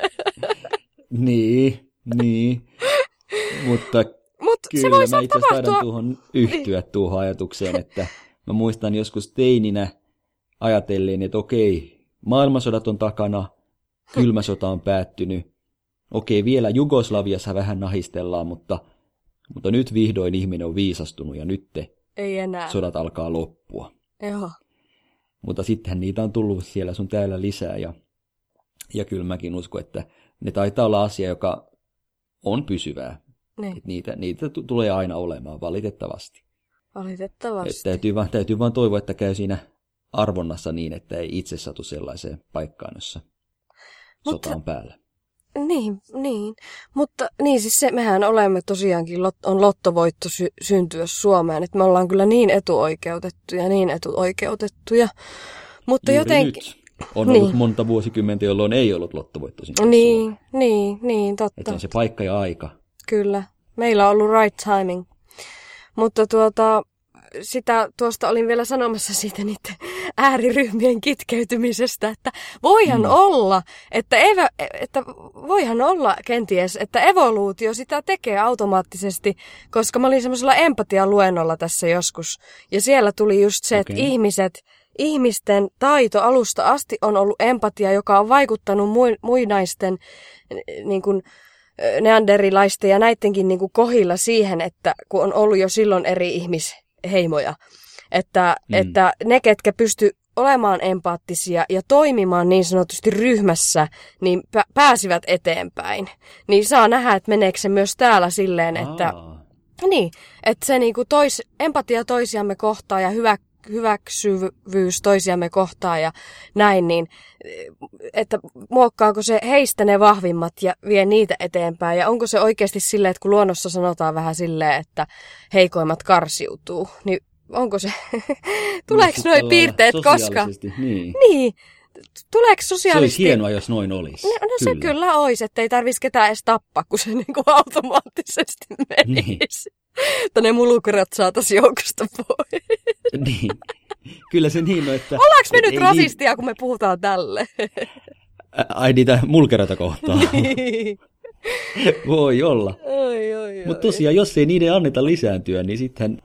Niin, niin. Mutta Mut kyllä se voi mä itse tapahtua... tuohon yhtyä tuohon ajatukseen, että mä muistan joskus teininä ajatellen, että okei, maailmansodat on takana, kylmä sota on päättynyt, okei, vielä Jugoslaviassa vähän nahistellaan, mutta, mutta nyt vihdoin ihminen on viisastunut ja nyt te ei enää. sodat alkaa loppua. Joo. Mutta sittenhän niitä on tullut siellä sun täällä lisää ja, ja kyllä mäkin uskon, että ne taitaa olla asia, joka on pysyvää. Niin. Et niitä, niitä t- tulee aina olemaan, valitettavasti. Valitettavasti. Et täytyy, vaan, täytyy vaan toivoa, että käy siinä arvonnassa niin, että ei itse satu sellaiseen paikkaan, jossa Mutta, sota on päällä. Niin, niin. Mutta niin siis se, mehän olemme tosiaankin, on lottovoitto sy- syntyä Suomeen, että me ollaan kyllä niin etuoikeutettuja, niin etuoikeutettuja. Mutta Juuri jotenkin... Nyt on niin. ollut monta vuosikymmentä, jolloin ei ollut lottovoitto syntyä Niin, Suomeen. niin, niin, totta. Että on se paikka ja aika. Kyllä. Meillä on ollut right timing. Mutta tuota, sitä tuosta olin vielä sanomassa siitä niiden ääriryhmien kitkeytymisestä, että voihan mm. olla, että, evo, että voihan olla kenties, että evoluutio sitä tekee automaattisesti, koska mä olin semmoisella empatialuennolla tässä joskus, ja siellä tuli just se, okay. että ihmiset, ihmisten taito alusta asti on ollut empatia, joka on vaikuttanut muinaisten niin kuin, neanderilaisten ja näidenkin niin kuin kohilla siihen, että kun on ollut jo silloin eri ihmis, heimoja. Että, mm. että ne, ketkä pysty olemaan empaattisia ja toimimaan niin sanotusti ryhmässä, niin pä- pääsivät eteenpäin. Niin saa nähdä, että meneekö se myös täällä silleen, että... Aa. Niin, että se niinku tois, empatia toisiamme kohtaa ja hyvä, hyväksyvyys toisiamme kohtaa ja näin, niin että muokkaako se heistä ne vahvimmat ja vie niitä eteenpäin. Ja onko se oikeasti silleen, että kun luonnossa sanotaan vähän silleen, että heikoimmat karsiutuu, niin onko se, tuleeko noin piirteet koska? Niin. niin. Tuleeko sosiaalisesti... Se olisi hienoa, jos noin olisi. No, no kyllä. se kyllä olisi, että ei tarvitsisi ketään edes tappaa, kun se niin kuin automaattisesti menisi. Niin. Tänne mulukerot saataisiin joukosta pois. niin. Kyllä se niin on, että... Ollaanko me nyt rasistia, niin... kun me puhutaan tälle? Ai niitä mulkeroita kohtaan. niin. Voi olla. Mutta tosiaan, jos ei niiden anneta lisääntyä, niin sitten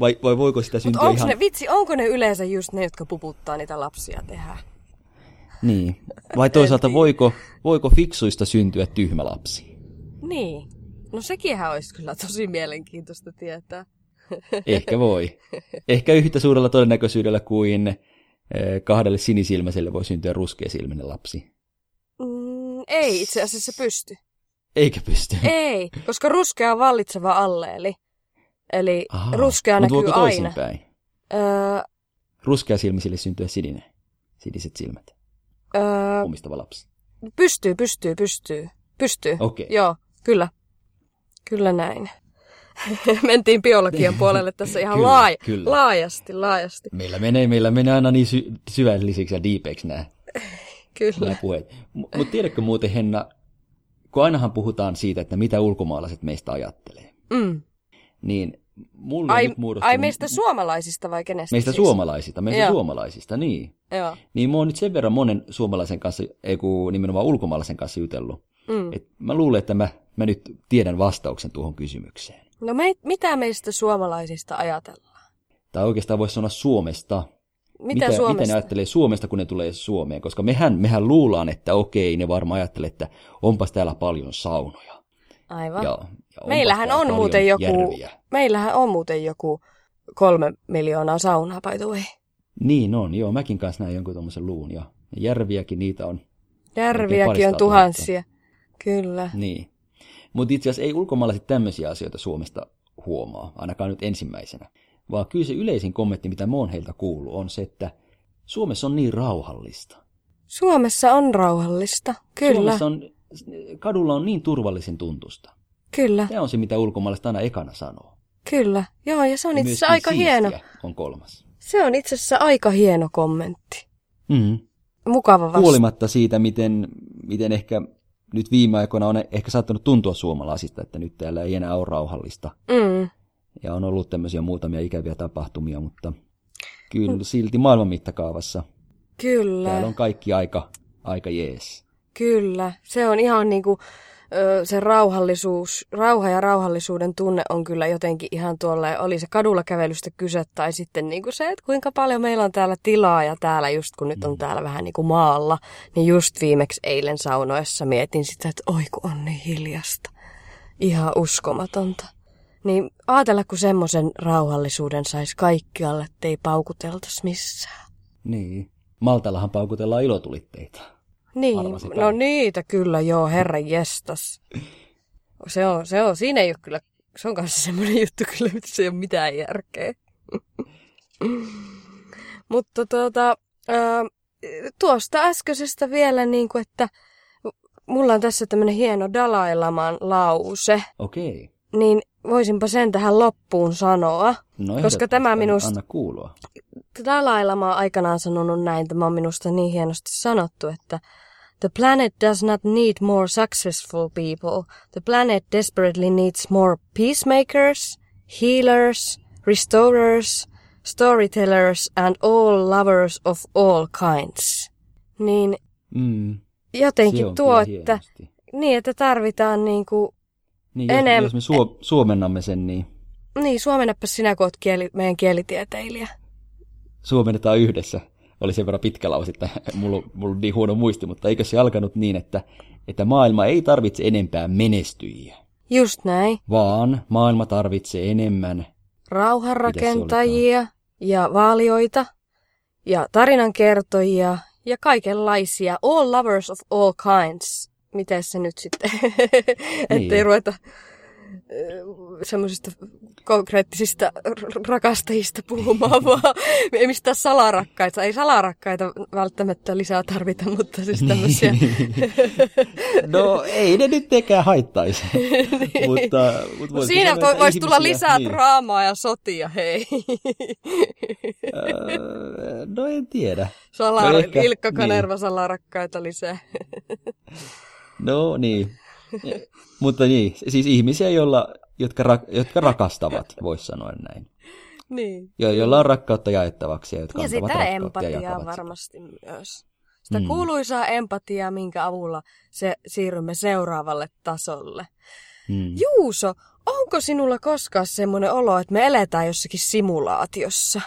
vai, vai voiko sitä syntyä onko ihan... Ne, vitsi, onko ne yleensä just ne, jotka puputtaa niitä lapsia tehdä? Niin. Vai toisaalta voiko, voiko fiksuista syntyä tyhmä lapsi? Niin. No sekinhän olisi kyllä tosi mielenkiintoista tietää. Ehkä voi. Ehkä yhtä suurella todennäköisyydellä kuin eh, kahdelle sinisilmäiselle voi syntyä ruskeasilmäinen lapsi. Mm, ei itse asiassa pysty. Eikä pysty. Ei, koska ruskea on vallitseva alleeli. Eli Aha, ruskea näkyy aina. Päin? Öö, Ruskeasilmisille syntyä sininen, siniset silmät. Öö, Omistava lapsi. Pystyy, pystyy, pystyy. Pystyy. Okei. Okay. Joo, kyllä. Kyllä näin. Mentiin biologian puolelle tässä ihan kyllä, laaja, kyllä. laajasti, laajasti. Meillä menee, meillä menee aina niin sy- syvällisiksi ja diipeiksi nämä, kyllä. nämä puheet. M- Mutta tiedätkö muuten, Henna, kun ainahan puhutaan siitä, että mitä ulkomaalaiset meistä ajattelee, mm. Niin mulle ai, nyt muodostuu... Ai meistä suomalaisista vai kenestä Meistä siis? suomalaisista, meistä Joo. suomalaisista, niin. Joo. Niin mä oon nyt sen verran monen suomalaisen kanssa, ei kun nimenomaan ulkomaalaisen kanssa jutellut. Mm. Et mä luulen, että mä, mä nyt tiedän vastauksen tuohon kysymykseen. No me, mitä meistä suomalaisista ajatellaan? tai oikeastaan voisi sanoa Suomesta. Mitä, mitä, Suomesta? Miten ne ajattelee Suomesta, kun ne tulee Suomeen? Koska mehän, mehän luullaan, että okei, ne varmaan ajattelee, että onpas täällä paljon saunoja. Aivan. Ja, ja meillähän on muuten joku, Järviä. meillähän on muuten joku kolme miljoonaa saunaa, by the way. Niin on, joo. Mäkin kanssa näin jonkun tuommoisen luun. Ja järviäkin niitä on. Järviäkin on tuhansia. Kyllä. Niin. Mutta itse asiassa ei ulkomaalaiset tämmöisiä asioita Suomesta huomaa, ainakaan nyt ensimmäisenä. Vaan kyllä se yleisin kommentti, mitä mä oon heiltä kuullut, on se, että Suomessa on niin rauhallista. Suomessa on rauhallista. Kyllä, Suomessa on, kadulla on niin turvallisen tuntusta. kyllä, Tämä on se, mitä ulkomaalaiset aina ekana sanoo. kyllä. Joo, ja se on Ja itse asiassa aika hieno. on kolmas. Se on itse asiassa aika hieno kommentti. Mm. Mukava vastaus. Huolimatta siitä, miten, miten ehkä nyt viime aikoina on ehkä saattanut tuntua suomalaisista, että nyt täällä ei enää ole rauhallista. Mm. Ja on ollut tämmöisiä muutamia ikäviä tapahtumia, mutta kyllä silti maailman mittakaavassa Kyllä. täällä on kaikki aika, aika jees. Kyllä, se on ihan niin kuin se rauhallisuus, rauha ja rauhallisuuden tunne on kyllä jotenkin ihan tuolle, oli se kadulla kävelystä kyse tai sitten niin kuin se, että kuinka paljon meillä on täällä tilaa ja täällä just kun nyt on täällä vähän niin kuin maalla, niin just viimeksi eilen saunoessa mietin sitä, että oi kun on niin hiljasta. Ihan uskomatonta. Niin ajatella, kun semmoisen rauhallisuuden saisi kaikkialle, ettei paukuteltaisi missään. Niin. Maltallahan paukutellaan ilotulitteita. Niin, Arvasin no niitä kyllä joo, herra jestas. Se on, se on, siinä ei ole kyllä, se on kanssa semmoinen juttu kyllä, että se ei ole mitään järkeä. Mutta tuota, ää, tuosta äskeisestä vielä niin kuin, että mulla on tässä tämmöinen hieno Dalai Laman lause, Okei. niin voisinpa sen tähän loppuun sanoa. No Koska tämä minusta- Anna kuulua. Dalai Lama on aikanaan sanonut näin, tämä on minusta niin hienosti sanottu, että The planet does not need more successful people. The planet desperately needs more peacemakers, healers, restorers, storytellers and all lovers of all kinds. Niin Mm, jotenkin tuo, että, niin, että tarvitaan niin kuin, Niin, jos, enem- jos me suo, suomennamme sen, niin niin suomennappa sinä, kun oot kieli, meidän kielitieteilijä. suomennetaan yhdessä. Oli sen verran pitkä lause, että mulla, mulla on niin huono muisti, mutta eikö se alkanut niin, että, että maailma ei tarvitse enempää menestyjiä, Just näin. vaan maailma tarvitsee enemmän. rauhanrakentajia ja vaalioita ja tarinankertojia ja kaikenlaisia. All lovers of all kinds. Miten se nyt sitten? Ettei Niin. ruveta semmoisista konkreettisista rakastajista puhumaan, vaan ei mistään salarakkaita. Ei salarakkaita välttämättä lisää tarvita, mutta siis tämmöisiä. No ei ne nyt tekään haittaisi. mutta, mutta No siinä että voisi tulla ihmisiä- lisää niin. draamaa ja sotia, hei. Öö, no en tiedä. Salar, No ehkä, Ilkka niin. Kanerva salarakkaita lisää. No niin. Mutta niin, siis ihmisiä, joilla, jotka, rak, jotka rakastavat, voisi sanoa näin. niin. Jo, joilla on rakkautta jaettavaksi ja jotka Ja antavat sitä rakkautta ja empatiaa jakavat sitä. varmasti myös. Sitä Mm. kuuluisaa empatiaa, minkä avulla se siirrymme seuraavalle tasolle. Mm. Juuso, onko sinulla koskaan semmoinen olo, että me eletään jossakin simulaatiossa?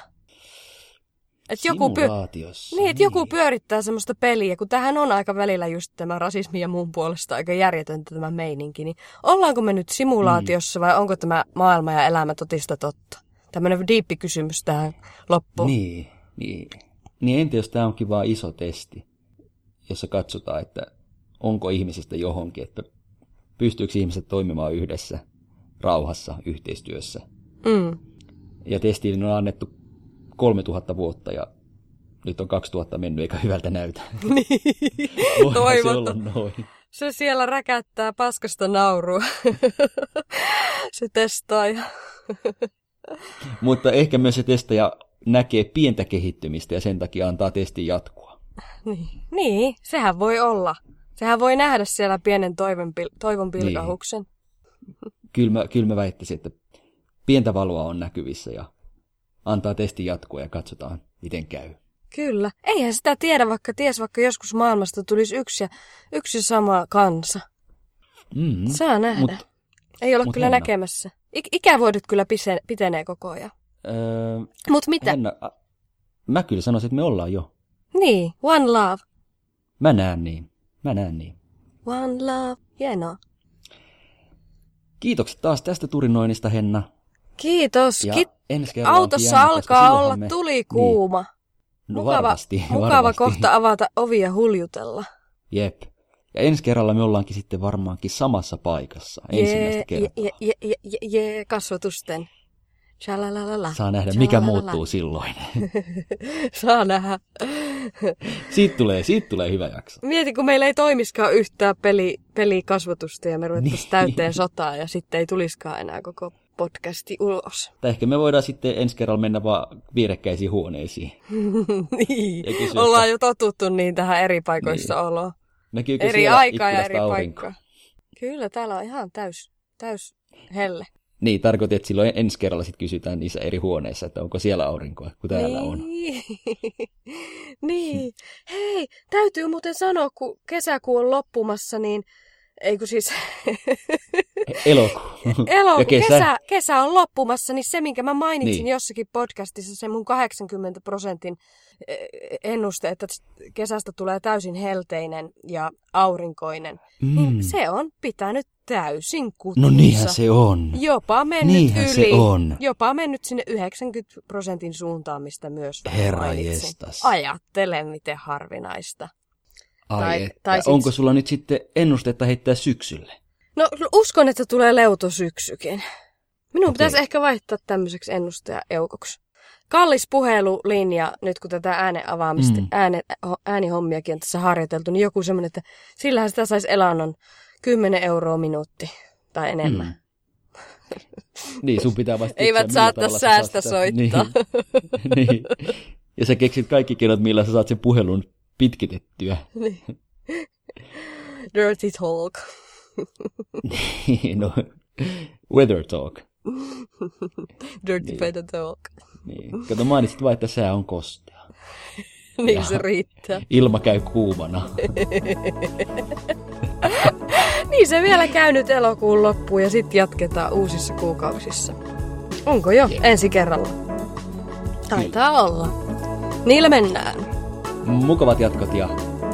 Että joku, Simulaatiossa, niin, että joku pyörittää semmoista peliä, kun tähän on aika välillä just tämä rasismi ja muun puolesta aika järjetöntä tämä meininki, niin ollaanko me nyt simulaatiossa vai onko tämä maailma ja elämä totista totta? Tämmöinen diippi kysymys tähän loppuun. Niin, niin. Niin entä jos tämä onkin vaan iso testi, jossa katsotaan, että onko ihmisistä johonkin, että pystyykö ihmiset toimimaan yhdessä, rauhassa, yhteistyössä. Mm. Ja testiin on annettu 3000 vuotta ja nyt on 2000 mennyt eikä hyvältä näytä. Voihan se olla noin. Se siellä räkättää paskasta naurua. se testaaja. Mutta ehkä myös se testaja näkee pientä kehittymistä ja sen takia antaa testin jatkua. Niin. niin, sehän voi olla. Sehän voi nähdä siellä pienen toivon, pil- toivon pilkahuksen. Kyllä mä, kyllä mä väittäisin, että pientä valoa on näkyvissä ja antaa testin jatkua ja katsotaan, miten käy. Kyllä. Eihän sitä tiedä, vaikka ties, vaikka joskus maailmasta tulisi yksi ja, yksi sama kansa. Mm. Saa nähdä. Mut, Ei olla mut kyllä Henna. näkemässä. Ik- ikävuodet kyllä pise- pitenee koko ajan. Öö, Mut mitä? Henna, a- mä kyllä sanoisin, että me ollaan jo. Niin, one love. Mä näen niin. Mä näen niin. One love. Hienoa. Kiitokset taas tästä turinoinnista, Henna. Kiitos. Ja Kit- ensi Autossa koska alkaa olla me... tuli kuuma. Niin. No mukava, varmasti, mukava varmasti. kohta avata ovia huljutella. Jep. Ja ensi kerralla me ollaankin sitten varmaankin samassa paikassa ensimmäistä Jee, kertaa. je, je, je, je, je, kasvatusten. Shalalalala. Saa nähdä, mikä Shalalala. muuttuu silloin. Saa nähdä. siitä, tulee, siitä tulee hyvä jakso. Mieti, kun meillä ei toimiskaan yhtään peli, pelikasvatusta ja me ruvettaisiin Niin. täyteen sotaa ja sitten ei tulisikaan enää koko podcasti ulos. Tai ehkä me voidaan sitten ensi kerralla mennä vaan vierekkäisiin huoneisiin. niin. Kysyä, Ollaan että jo totuttu niin tähän eri paikoissa niin. oloon. näkyykö Eri aikaa ja eri paikkaa. Kyllä, täällä on ihan täys, täys helle. Niin, tarkoitin, että silloin ensi kerralla sitten kysytään niissä eri huoneissa, että onko siellä aurinkoa, kun täällä on. niin. niin. Hei, täytyy muuten sanoa, kun kesäkuu on loppumassa, niin ei kun siis Elokuu. Elo, Ja kesä. kesä. Kesä, on loppumassa, niin se, minkä mä mainitsin Niin. niin. jossakin podcastissa, se mun 80 prosentin eh, ennuste, että kesästä tulee täysin helteinen ja aurinkoinen, mm. niin se on pitänyt täysin kutinsa. No niinhän se on. Jopa mennyt Niinhän yli. se on. Jopa mennyt sinne 90 prosentin suuntaan, mistä myös Herra mainitsin. jestas. Ajattele, miten harvinaista. Ai Tai- että. tai sit- Onko sulla nyt sitten ennustetta heittää syksylle? No uskon, että tulee leutosyksykin. Minun Okei. pitäisi ehkä vaihtaa tämmöiseksi ennustaja-eukoksi. Kallis puhelulinja, nyt kun tätä äänen avaamista, Mm. ääne, ho- äänihommiakin on tässä harjoiteltu, niin joku semmoinen, että sillähän sitä saisi elannon 10 euroa minuutti tai enemmän. Mm. Niin, sun pitää vasta Eivät keksiä, saa millä tavalla sä säästä soittaa. Niin. niin. Ja sä keksit kaikki keinot, millä sä saat sen puhelun pitkitettyä. Niin. Dirty talk. no, weather talk. Dirty Niin. better talk. Niin. Kato, mainitsit vaan, että sää on kostea. niin se riittää. Ilma käy kuumana. Niin se vielä käy nyt elokuun loppuun ja sitten jatketaan uusissa kuukausissa. Onko jo Jep. ensi kerralla? Taitaa olla. Niillä mennään. Mukavat jatkot ja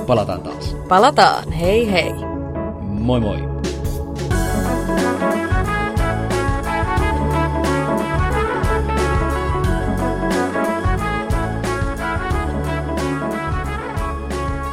palataan taas. Palataan. Hei hei. Moi moi!